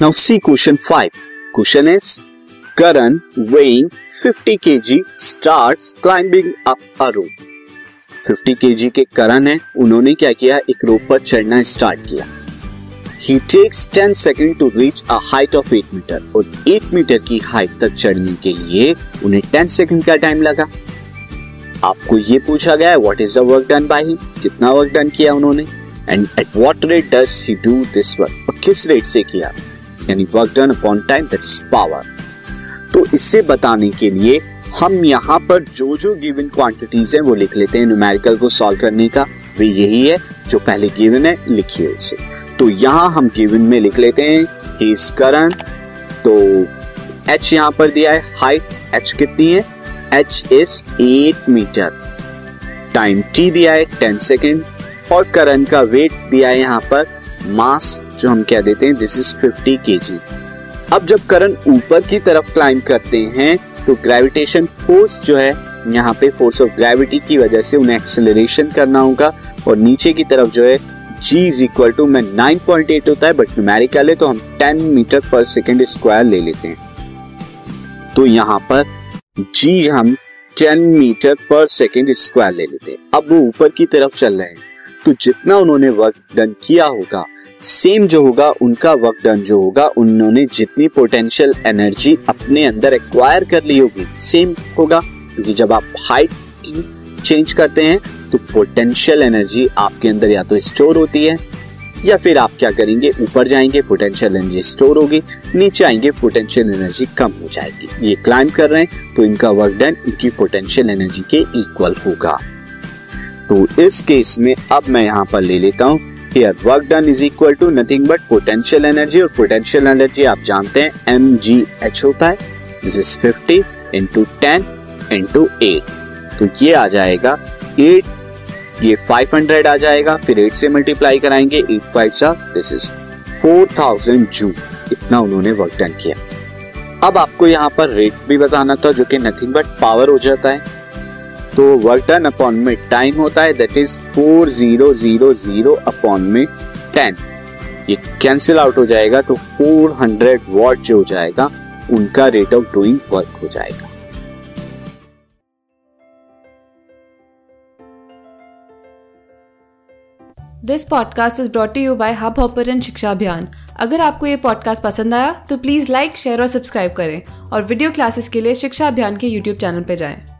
Now see question 5. Question is, Karan weighing 50 kg starts climbing up a rope. 50 kg के करण है, उन्होंने क्या किया? एक रोप पर चढ़ना स्टार्ट किया। He takes 10 second to reach a height of 8 metre और 8 मीटर की हाइट तक चढ़ने के लिए उन्हें 10 सेकेंड का टाइम लगा। आपको ये पूछा गया है what is the work done by him कितना वर्क डन किया उन्होंने? And at what rate does he do this work और किस रेट से किया? यानी work done upon time that is power तो इससे बताने के लिए हम यहाँ पर जो जो गिवन क्वांटिटीज हैं वो लिख लेते हैं न्यूमेरिकल को सॉल्व करने का। वे यही है जो पहले गिवन है, लिखिए उसे। तो यहाँ हम गिवन में लिख लेते हैं ही इज़ करंट तो एच यहाँ पर दिया है हाइट एच कितनी है? H is eight metre time T दिया है टेन सेकेंड और करण का वेट दिया है यहाँ पर मास जो हम कह देते हैं दिस इज़ 50 केजी अब जब करंट ऊपर की तरफ़ क्लाइम करते हैं तो ग्रेविटेशन फोर्स जो है, यहाँ पे फोर्स ऑफ़ ग्रेविटी की वजह से उन्हें एक्सेलरेशन करना होगा, और नीचे की तरफ़ जो है, g इज़ इक्वल टू में 9.8 होता है बट न्यूमेरिकल है तो हम 10 मीटर पर सेकेंड स्क्वायर ले लेते हैं। तो यहाँ पर g हम 10 मीटर पर सेकेंड स्क्वायर ले लेते हैं। अब वो ऊपर की तरफ़ चल रहे हैं। तो जितना उन्होंने वर्क डन किया होगा सेम जो होगा, उनका वर्क डन जो होगा, उन्होंने जितनी पोटेंशियल एनर्जी अपने अंदर एक्वायर कर ली होगी सेम होगा। क्योंकि जब आप हाइट चेंज करते हैं तो पोटेंशियल एनर्जी आपके अंदर या तो स्टोर होती है, या फिर आप क्या करेंगे, ऊपर जाएँगे पोटेंशियल एनर्जी स्टोर होगी, नीचे आएँगे पोटेंशियल एनर्जी कम हो जाएगी। ये क्लाइंब कर रहे हैं तो इनका वर्क डन इनकी पोटेंशियल एनर्जी के इक्वल होगा। तो इस केस में अब मैं यहाँ पर ले लेता हूँ। Here work done is equal to nothing but potential energy और पोटेंशियल एनर्जी आप जानते हैं एम जी एच होता है। This is fifty into ten into eight तो ये आ जाएगा एट ये फाइव हंड्रेड आ जाएगा, फिर एट से मल्टीप्लाई कराएँगे एट फाइव सा this is four thousand joule इतना उन्होंने वर्क डन किया। अब आपको यहाँ पर रेट भी बताना था, जो कि नथिंग बट पावर हो जाता है। तो वर्क डन अपॉन में टाइम होता है that is four zero zero zero upon में टेन ये कैंसिल आउट हो जाएगा तो फोर हंड्रेड वॉट जो हो जाएगा, उनका रेट ऑफ़ डूइंग वर्क हो जाएगा। This podcast is brought you by hub hopper शिक्षा अभियान अगर आपको ये पॉडकास्ट पसंद आया तो प्लीज़ लाइक शेयर और सब्सक्राइब करें। और वीडियो क्लासेस के लिए शिक्षा अभियान के यूट्यूब चैनल पर जाएँ।